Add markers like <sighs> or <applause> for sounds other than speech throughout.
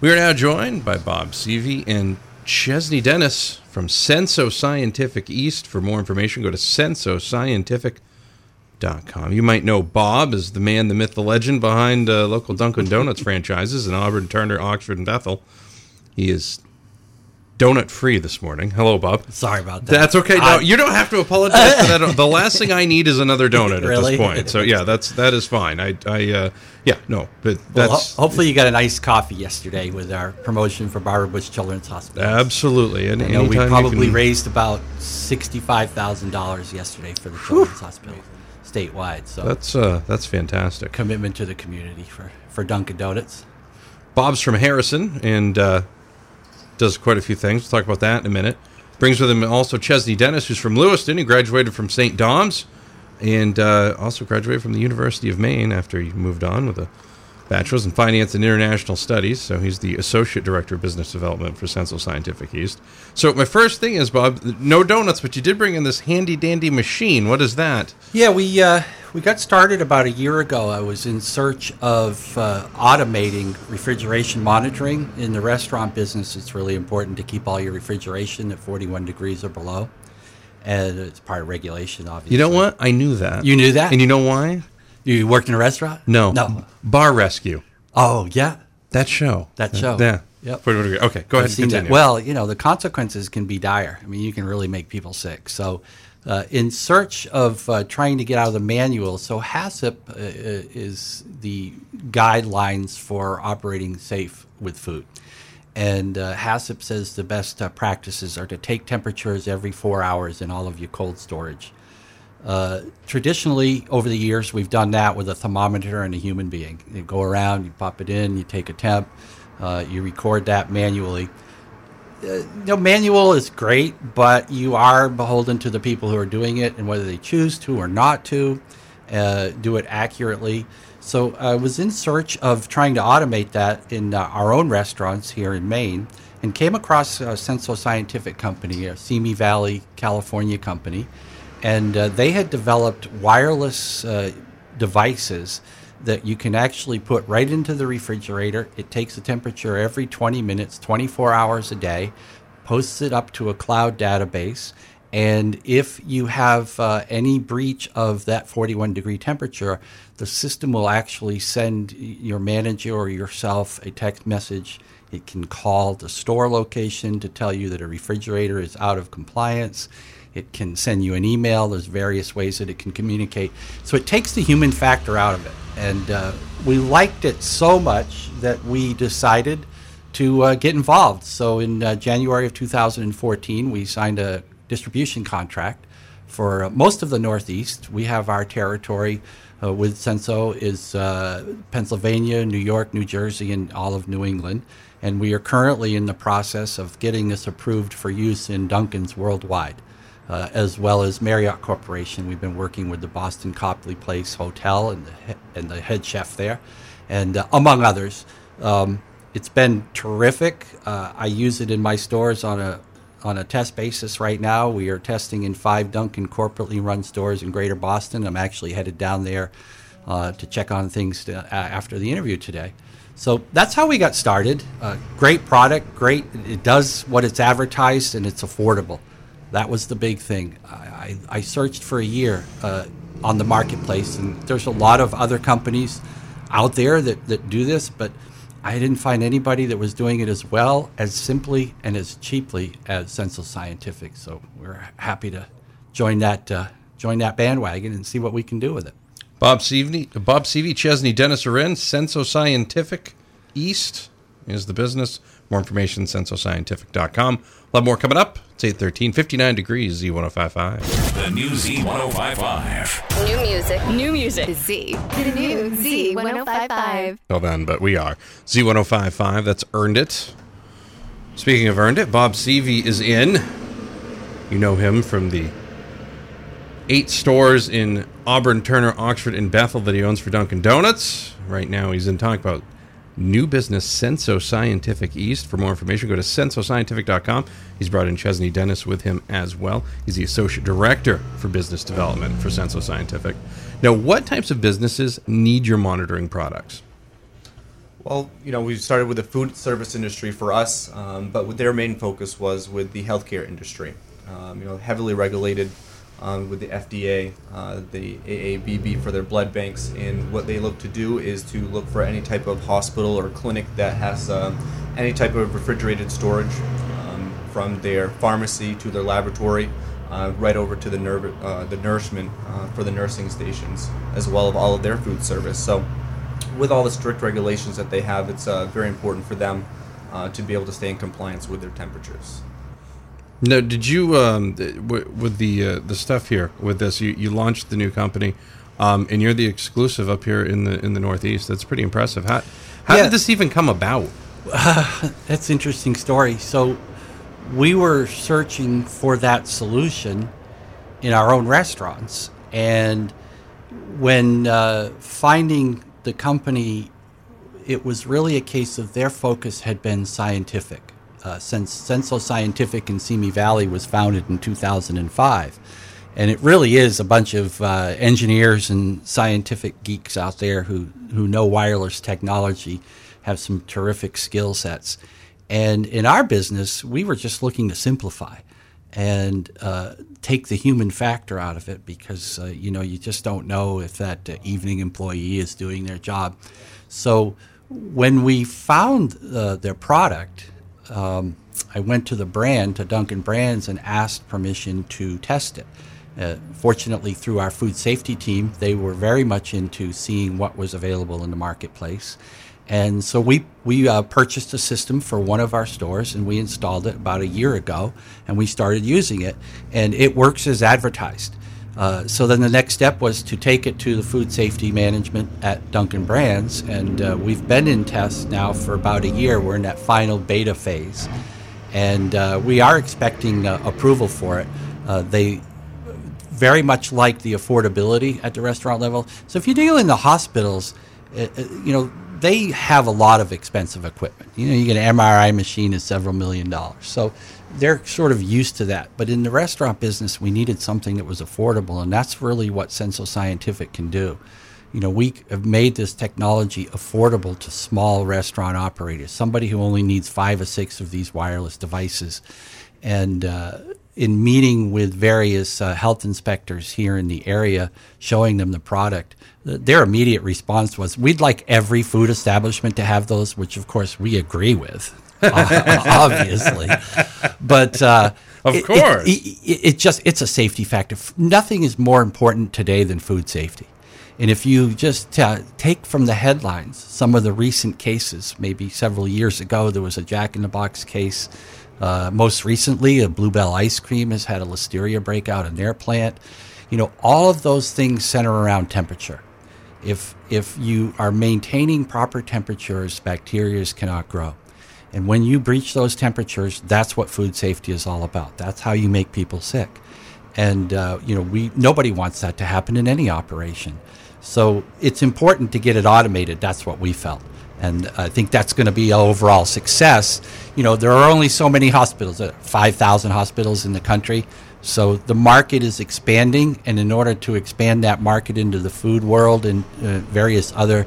We are now joined by Bob Seavey and Chesley Denis from Senso Scientific East. For more information, go to sensoscientific.com. You might know Bob as the man, the myth, the legend behind uh, local Dunkin' Donuts <laughs> franchises in Auburn, Turner, Oxford, and Bethel. He is donut free this morning. Hello, Bob. Sorry about that. That's okay. No, I- you don't have to apologize for that. <laughs> The last thing I need is another donut Really? at this point. So yeah, that's that is fine. I I uh, yeah no, but Well, that's ho- hopefully you got a nice coffee yesterday with our promotion for Barbara Bush Children's Hospital. absolutely. And know we probably can- raised about sixty-five thousand dollars yesterday for the Children's Hospital statewide. So That's uh, that's fantastic. commitment to the community for for Dunkin' Donuts. Bob's from Harrison and uh, does quite a few things. We'll talk about that in a minute. Brings with him also Chesley Denis, who's from Lewiston. He graduated from St. Dom's and uh, also graduated from the University of Maine after he moved on with a bachelor's in finance and international studies. So he's the associate director of business development for Senso Scientific East. So my first thing is, Bob, no donuts, but you did bring in this handy dandy machine. What is that? Yeah, we uh, we got started about a year ago. I was in search of uh, automating refrigeration monitoring in the restaurant business. It's really important to keep all your refrigeration at 41 degrees or below, and it's part of regulation, obviously. You know what? I knew that. You knew that? And you know why? You worked in a restaurant? No. No. Bar Rescue. Oh, yeah. That show. That show. Yeah. Yep. Okay, go ahead and seen that. continue. Well, you know, the consequences can be dire. I mean, you can really make people sick. So, uh, in search of uh, trying to get out of the manual, so HACCP uh, is the guidelines for operating safe with food. And uh, HACCP says the best uh, practices are to take temperatures every four hours in all of your cold storage. Uh, traditionally, over the years, we've done that with a thermometer and a human being. You go around, you pop it in, you take a temp, uh, you record that manually. Uh, you know, manual is great, but you are beholden to the people who are doing it and whether they choose to or not to uh, do it accurately. So I was in search of trying to automate that in uh, our own restaurants here in Maine and came across a Senso Scientific Company, a Simi Valley, California company and uh, they had developed wireless uh, devices that you can actually put right into the refrigerator. It takes a temperature every 20 minutes, 24 hours a day, posts it up to a cloud database. And if you have uh, any breach of that 41 degree temperature, the system will actually send your manager or yourself a text message. It can call the store location to tell you that a refrigerator is out of compliance. It can send you an email. There's various ways that it can communicate. So it takes the human factor out of it. And uh, we liked it so much that we decided to uh, get involved. So in uh, January of 2014, we signed a distribution contract for most of the Northeast. We have our territory uh, with Senso is uh, Pennsylvania, New York, New Jersey, and all of New England. And we are currently in the process of getting this approved for use in Dunkin's worldwide uh, as well as Marriott Corporation. We've been working with the Boston Copley Place Hotel and the, and the head chef there, and uh, among others. Um, it's been terrific. Uh, I use it in my stores on a on a test basis right now. We are testing in five Dunkin' corporately run stores in Greater Boston. I'm actually headed down there uh, to check on things to, uh, after the interview today. So that's how we got started. Uh, great product, great. It does what it's advertised, and it's affordable. That was the big thing. I, I, I searched for a year uh, on the marketplace, and there's a lot of other companies out there that, that do this, but I didn't find anybody that was doing it as well, as simply, and as cheaply as Senso Scientific. So we're happy to join that uh, join that bandwagon and see what we can do with it. Bob Seavey, Bob Seavey, Chesley, Denis are. Senso Scientific East. is the business. More information, sensoscientific.com. A lot more coming up. It's 813, 59 degrees, Z1055. The new Z1055. New music. New music. Z. The new Z1055. Hold then, but we are. Z1055, that's earned it. Speaking of earned it, Bob Seavey is in. You know him from the eight stores in Auburn, Turner, Oxford, and Bethel that he owns for Dunkin' Donuts. Right now, he's in talk about new business Senso Scientific East. For more information, go to sensoscientific.com. He's brought in Chesley Denis with him as well. He's the associate director for business development for Senso Scientific. Now, what types of businesses need your monitoring products? Well, you know, we started with the food service industry for us, um, but their main focus was with the healthcare industry. Um, you know, heavily regulated um, with the FDA, uh, the AABB for their blood banks, and what they look to do is to look for any type of hospital or clinic that has um, any type of refrigerated storage, um, from their pharmacy to their laboratory, uh, right over to the ner- uh, the nourishment uh, for the nursing stations, as well as all of their food service. So with all the strict regulations that they have, it's uh, very important for them uh, to be able to stay in compliance with their temperatures. No, did you um, with the uh, the stuff here with this? You, you launched the new company, um, and you're the exclusive up here in the in the Northeast. That's pretty impressive. How how Yeah. did this even come about? <sighs> That's an interesting story. So we were searching for that solution in our own restaurants, and when uh, finding the company, it was really a case of their focus had been scientific. Uh, since Senso Scientific in Simi Valley was founded in 2005. And it really is a bunch of uh, engineers and scientific geeks out there who, who know wireless technology, have some terrific skill sets. And in our business, we were just looking to simplify and uh, take the human factor out of it because uh, you know you just don't know if that uh, evening employee is doing their job. So when we found uh, their product, um, I went to the brand to Dunkin' Brands and asked permission to test it. Uh, fortunately, through our food safety team, they were very much into seeing what was available in the marketplace. And so we, we uh, purchased a system for one of our stores and we installed it about a year ago and we started using it. And it works as advertised. Uh, so then the next step was to take it to the food safety management at Dunkin' Brands. And uh, we've been in tests now for about a year. We're in that final beta phase. And uh, we are expecting uh, approval for it. Uh, they very much like the affordability at the restaurant level. So if you deal in the hospitals, uh, you know, they have a lot of expensive equipment. You know, you get an MRI machine is several million dollars. So they're sort of used to that. But in the restaurant business, we needed something that was affordable, and that's really what Senso Scientific can do. You know, we have made this technology affordable to small restaurant operators, somebody who only needs five or six of these wireless devices. And uh, in meeting with various uh, health inspectors here in the area, showing them the product, their immediate response was, "We'd like every food establishment to have those," which of course we agree with, <laughs> obviously. But uh, Of it- it- course. it, it, it just it's a safety factor. Nothing is more important today than food safety. And if you just uh, take from the headlines some of the recent cases, maybe several years ago, there was a Jack in the Box case. Uh, most recently, a Blue Bell ice cream has had a listeria breakout in their plant. You know, all of those things center around temperature. If if you are maintaining proper temperatures, bacteria cannot grow. And when you breach those temperatures, that's what food safety is all about. That's how you make people sick. And uh, you know, we nobody wants that to happen in any operation. So it's important to get it automated. That's what we felt. And I think that's going to be an overall success. You know, there are only so many hospitals, uh, 5,000 hospitals in the country. So the market is expanding. And in order to expand that market into the food world and uh, various other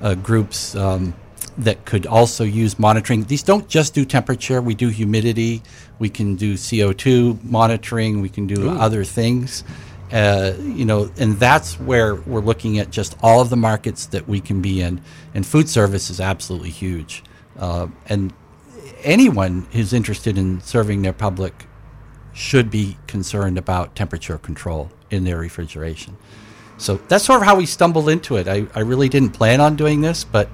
uh, groups um, that could also use monitoring, these don't just do temperature, we do humidity, we can do CO2 monitoring, we can do other things. Uh, you know, and that's where we're looking at just all of the markets that we can be in. And food service is absolutely huge. Uh, and anyone who's interested in serving their public should be concerned about temperature control in their refrigeration. So that's sort of how we stumbled into it. I, I really didn't plan on doing this, but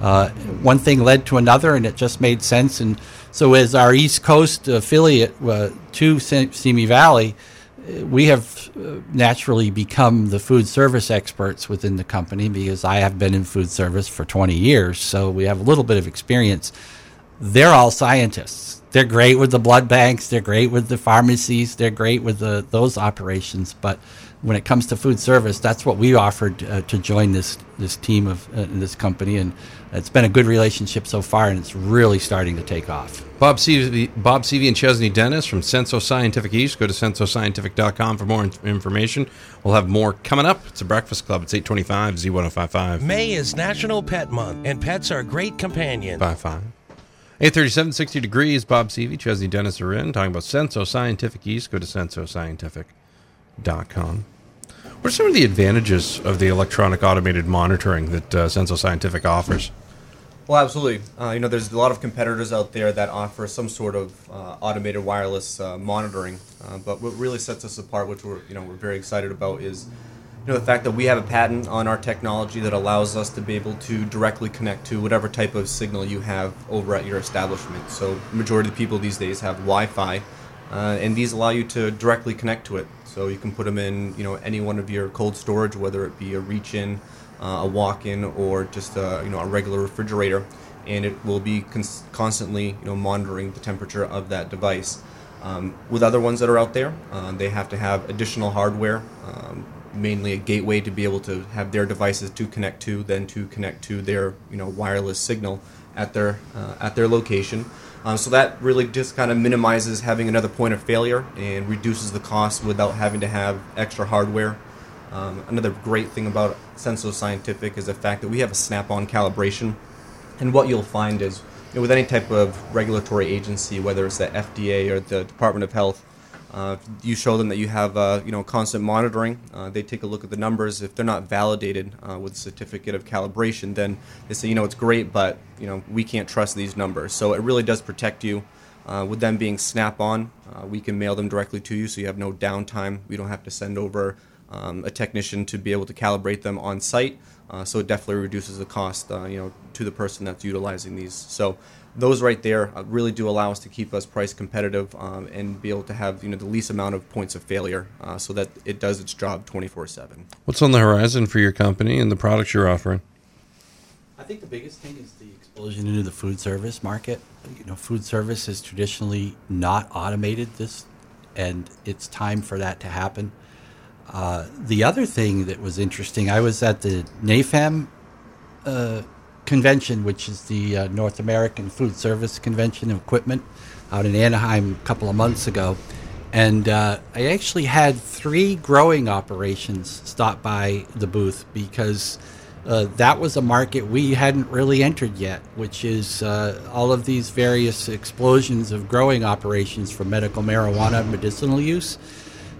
uh, one thing led to another, and it just made sense. And so, as our East Coast affiliate uh, to Simi Valley, uh, we have uh, naturally become the food service experts within the company because I have been in food service for 20 years. So we have a little bit of experience. They're all scientists. They're great with the blood banks. They're great with the pharmacies. They're great with the, those operations. But when it comes to food service, that's what we offered uh, to join this this team of uh, this company, and it's been a good relationship so far, and it's really starting to take off. Bob Seavey, Bob Seavey and Chesley Denis from Senso Scientific East. Go to sensoscientific.com for more in- information. We'll have more coming up. It's a Breakfast Club. It's 825 Z1055. May is National Pet Month, and pets are great companions. 55. 837, 60 degrees. Bob Seavey, Chesley Denis are in. Talking about Senso Scientific East. Go to sensoscientific.com. What are some of the advantages of the electronic automated monitoring that uh, Senso Scientific offers? Well, absolutely. Uh, you know, there's a lot of competitors out there that offer some sort of uh, automated wireless uh, monitoring. Uh, but what really sets us apart, which we're you know we're very excited about, is you know the fact that we have a patent on our technology that allows us to be able to directly connect to whatever type of signal you have over at your establishment. So, majority of the people these days have Wi-Fi, uh, and these allow you to directly connect to it. So you can put them in you know any one of your cold storage, whether it be a reach-in uh, a walk-in or just a, you know a regular refrigerator, and it will be cons- constantly you know monitoring the temperature of that device. Um, with other ones that are out there, uh, they have to have additional hardware, um, mainly a gateway to be able to have their devices to connect to, then to connect to their you know wireless signal at their uh, at their location. Um, so that really just kind of minimizes having another point of failure and reduces the cost without having to have extra hardware. Um, another great thing about Senso Scientific is the fact that we have a snap-on calibration, and what you'll find is you know, with any type of regulatory agency, whether it's the FDA or the Department of Health, uh, you show them that you have uh, you know constant monitoring. Uh, they take a look at the numbers. If they're not validated uh, with a certificate of calibration, then they say you know it's great, but you know we can't trust these numbers. So it really does protect you. Uh, with them being snap-on, uh, we can mail them directly to you, so you have no downtime. We don't have to send over um, a technician to be able to calibrate them on site. So it definitely reduces the cost, you know, to the person that's utilizing these. So those right there uh, really do allow us to keep us price competitive um, and be able to have you know the least amount of points of failure, uh, so that it does its job 24/7. What's on the horizon for your company and the products you're offering? I think the biggest thing is the explosion into the food service market. You know, food service is traditionally not automated this, and it's time for that to happen. Uh, the other thing that was interesting, I was at the NAFEM uh, convention, which is the uh, North American Food Service Convention of Equipment, out in Anaheim a couple of months ago. And uh, I actually had three growing operations stop by the booth because uh, that was a market we hadn't really entered yet, which is uh, all of these various explosions of growing operations for medical marijuana medicinal use.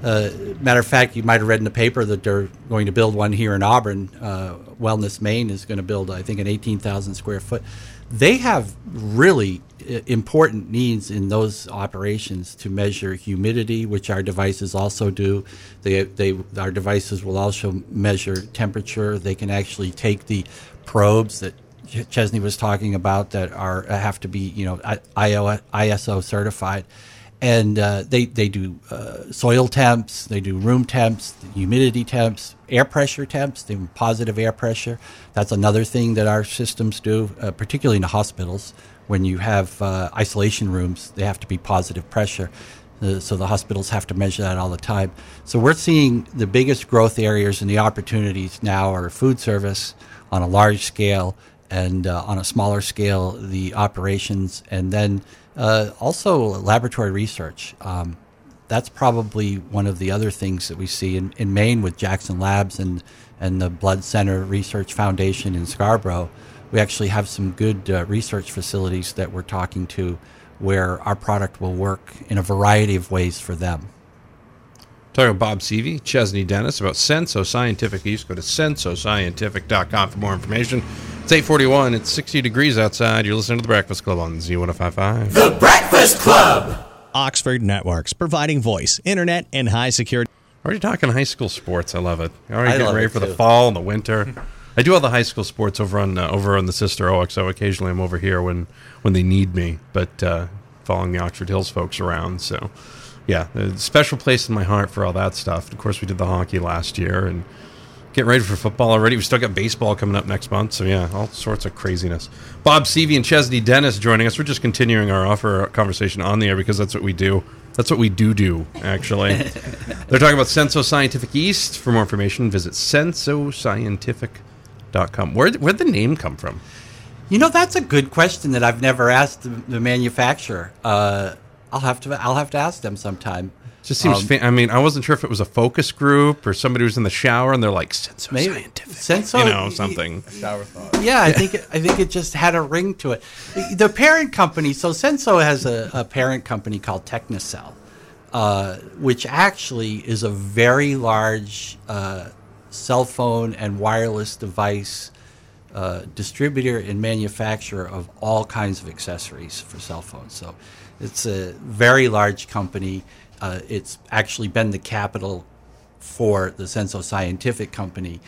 Uh, matter of fact, you might have read in the paper that they're going to build one here in Auburn. Uh, Wellness Maine is going to build, I think, an 18,000 square foot. They have really uh, important needs in those operations to measure humidity, which our devices also do. They, they, our devices will also measure temperature. They can actually take the probes that Chesley was talking about that are have to be, you know, ISO certified and uh, they they do uh, soil temps, they do room temps, humidity temps, air pressure temps, they do positive air pressure. That's another thing that our systems do, uh, particularly in the hospitals. When you have uh, isolation rooms, they have to be positive pressure. Uh, so the hospitals have to measure that all the time. So we're seeing the biggest growth areas and the opportunities now are food service on a large scale and uh, on a smaller scale the operations and then uh, also, laboratory research. Um, that's probably one of the other things that we see in, in Maine with Jackson Labs and, and the Blood Center Research Foundation in Scarborough. We actually have some good uh, research facilities that we're talking to where our product will work in a variety of ways for them. Talking about Bob Seavey, Chesley Denis about Senso Scientific East. Go to sensoscientific.com for more information. It's 841. It's 60 degrees outside. You're listening to The Breakfast Club on Z1055. The Breakfast Club. Oxford Networks, providing voice, internet, and high security. Already talking high school sports. I love it. Already I getting ready it for the fall and the winter. I do all the high school sports over on uh, over on the sister OXO. Occasionally, I'm over here when when they need me, but uh, following the Oxford Hills folks around. So, yeah, a special place in my heart for all that stuff. Of course, we did the hockey last year and getting ready for football already. We still got baseball coming up next month. So, yeah, all sorts of craziness. Bob Seavey and Chesley Denis joining us. We're just continuing our offer conversation on the air because that's what we do. That's what we do do, actually. <laughs> They're talking about Senso Scientific East. For more information, visit sensoscientific.com. Where, where'd the name come from? You know, that's a good question that I've never asked the, the manufacturer. Uh, I'll have to I'll have to ask them sometime. Just seems. Um, fa- I mean, I wasn't sure if it was a focus group or somebody who's in the shower and they're like Senso Maybe. Scientific, Senso- you know, something. Shower thought. Yeah, I think it, I think it just had a ring to it. The, the parent company, so Senso has a, a parent company called Technicell, uh, which actually is a very large uh, cell phone and wireless device uh, distributor and manufacturer of all kinds of accessories for cell phones. So it's a very large company. Uh, it's actually been the capital for the Senso Scientific Company.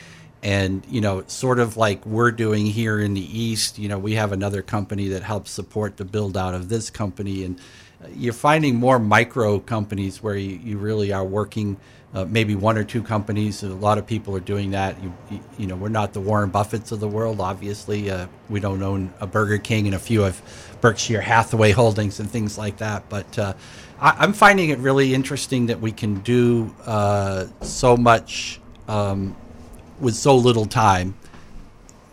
And, you know, sort of like we're doing here in the East, you know, we have another company that helps support the build out of this company. And uh, you're finding more micro companies where you, you really are working, uh, maybe one or two companies. A lot of people are doing that. You, you, know, we're not the Warren Buffetts of the world, obviously. Uh, we don't own a Burger King and a few of Berkshire Hathaway holdings and things like that. But uh, I, I'm finding it really interesting that we can do uh, so much um, with so little time.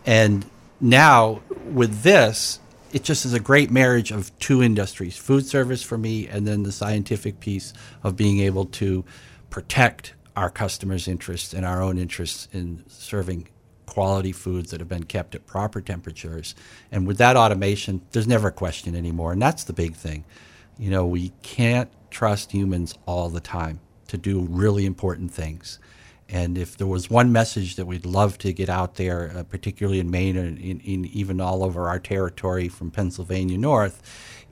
And now with this, it just is a great marriage of two industries food service for me, and then the scientific piece of being able to protect our customers' interests and our own interests in serving quality foods that have been kept at proper temperatures. And with that automation, there's never a question anymore. And that's the big thing. You know, we can't trust humans all the time to do really important things. And if there was one message that we'd love to get out there, uh, particularly in Maine and in, in even all over our territory from Pennsylvania north,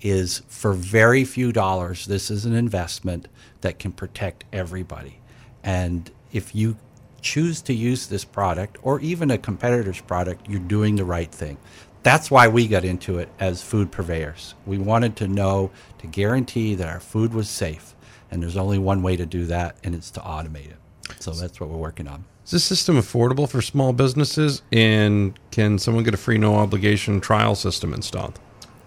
is for very few dollars, this is an investment that can protect everybody. And if you choose to use this product or even a competitor's product, you're doing the right thing. That's why we got into it as food purveyors. We wanted to know to guarantee that our food was safe. And there's only one way to do that, and it's to automate it. So that's what we're working on. Is this system affordable for small businesses? And can someone get a free, no obligation trial system installed?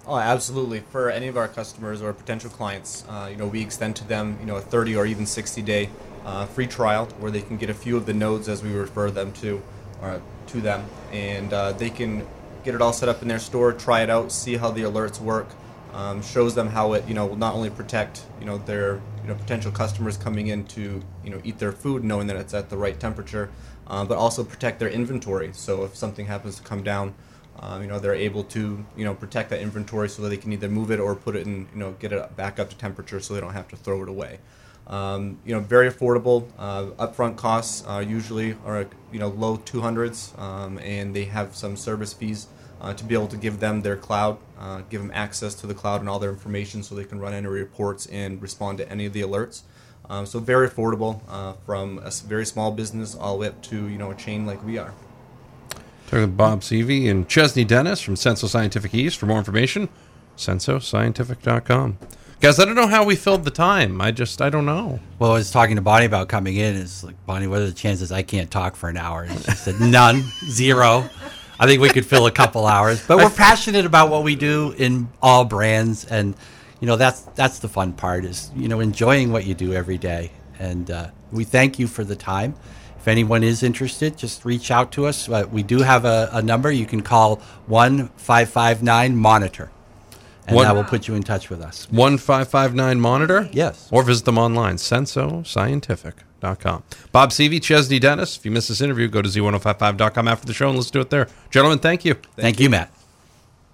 Oh, absolutely. For any of our customers or potential clients, uh, you know, we extend to them, you know, a 30 or even 60 day uh, free trial where they can get a few of the nodes as we refer them to, or to them, and uh, they can get it all set up in their store, try it out, see how the alerts work. Um, shows them how it, you know, will not only protect, you know, their, you know, potential customers coming in to, you know, eat their food, knowing that it's at the right temperature, uh, but also protect their inventory. So if something happens to come down, um, you know, they're able to, you know, protect that inventory so that they can either move it or put it in, you know, get it back up to temperature so they don't have to throw it away. Um, you know, very affordable. Uh, upfront costs uh, usually are, you know, low 200s, um, and they have some service fees uh, to be able to give them their cloud, uh, give them access to the cloud and all their information so they can run any reports and respond to any of the alerts. Um, so very affordable uh, from a very small business all the way up to, you know, a chain like we are. Talking with Bob Seavey and Chesley Denis from Senso Scientific East. For more information, sensoscientific.com. Guys, I don't know how we filled the time. I just, I don't know. Well, I was talking to Bonnie about coming in. It's like, Bonnie, what are the chances I can't talk for an hour? And she said, <laughs> none, zero. I think we could fill a couple hours. But we're passionate about what we do in all brands. And, you know, that's, that's the fun part is, you know, enjoying what you do every day. And uh, we thank you for the time. If anyone is interested, just reach out to us. Uh, we do have a, a number. You can call 1 559 Monitor. And One- that will put you in touch with us. 1559 Monitor? Yes. Or visit them online, sensoscientific.com. Bob Seavey, Chesley Denis. If you missed this interview, go to z1055.com after the show and let's do it there. Gentlemen, thank you. Thank, you, Matt.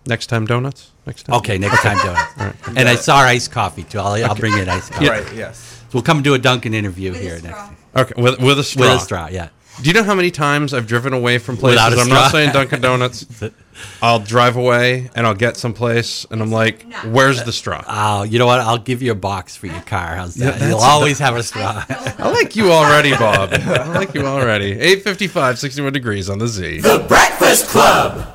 Next time, donuts. Next time. Okay, next time donuts. <laughs> And I saw iced coffee too. I'll, I'll bring in iced <laughs> coffee. Right, yes. We'll come do a Dunkin' interview here next. Okay, with, with a straw. With a straw, yeah. Do you know how many times I've driven away from places? Without a I'm not saying Dunkin' Donuts. <laughs> I'll drive away and I'll get someplace and I'm like, "Where's the straw?" Oh, you know what? I'll give you a box for your car. How's that? that's- You'll always have a straw. I like you already, Bob. I like you already. 855, 61 degrees on the Z. The Breakfast Club.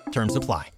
Terms apply.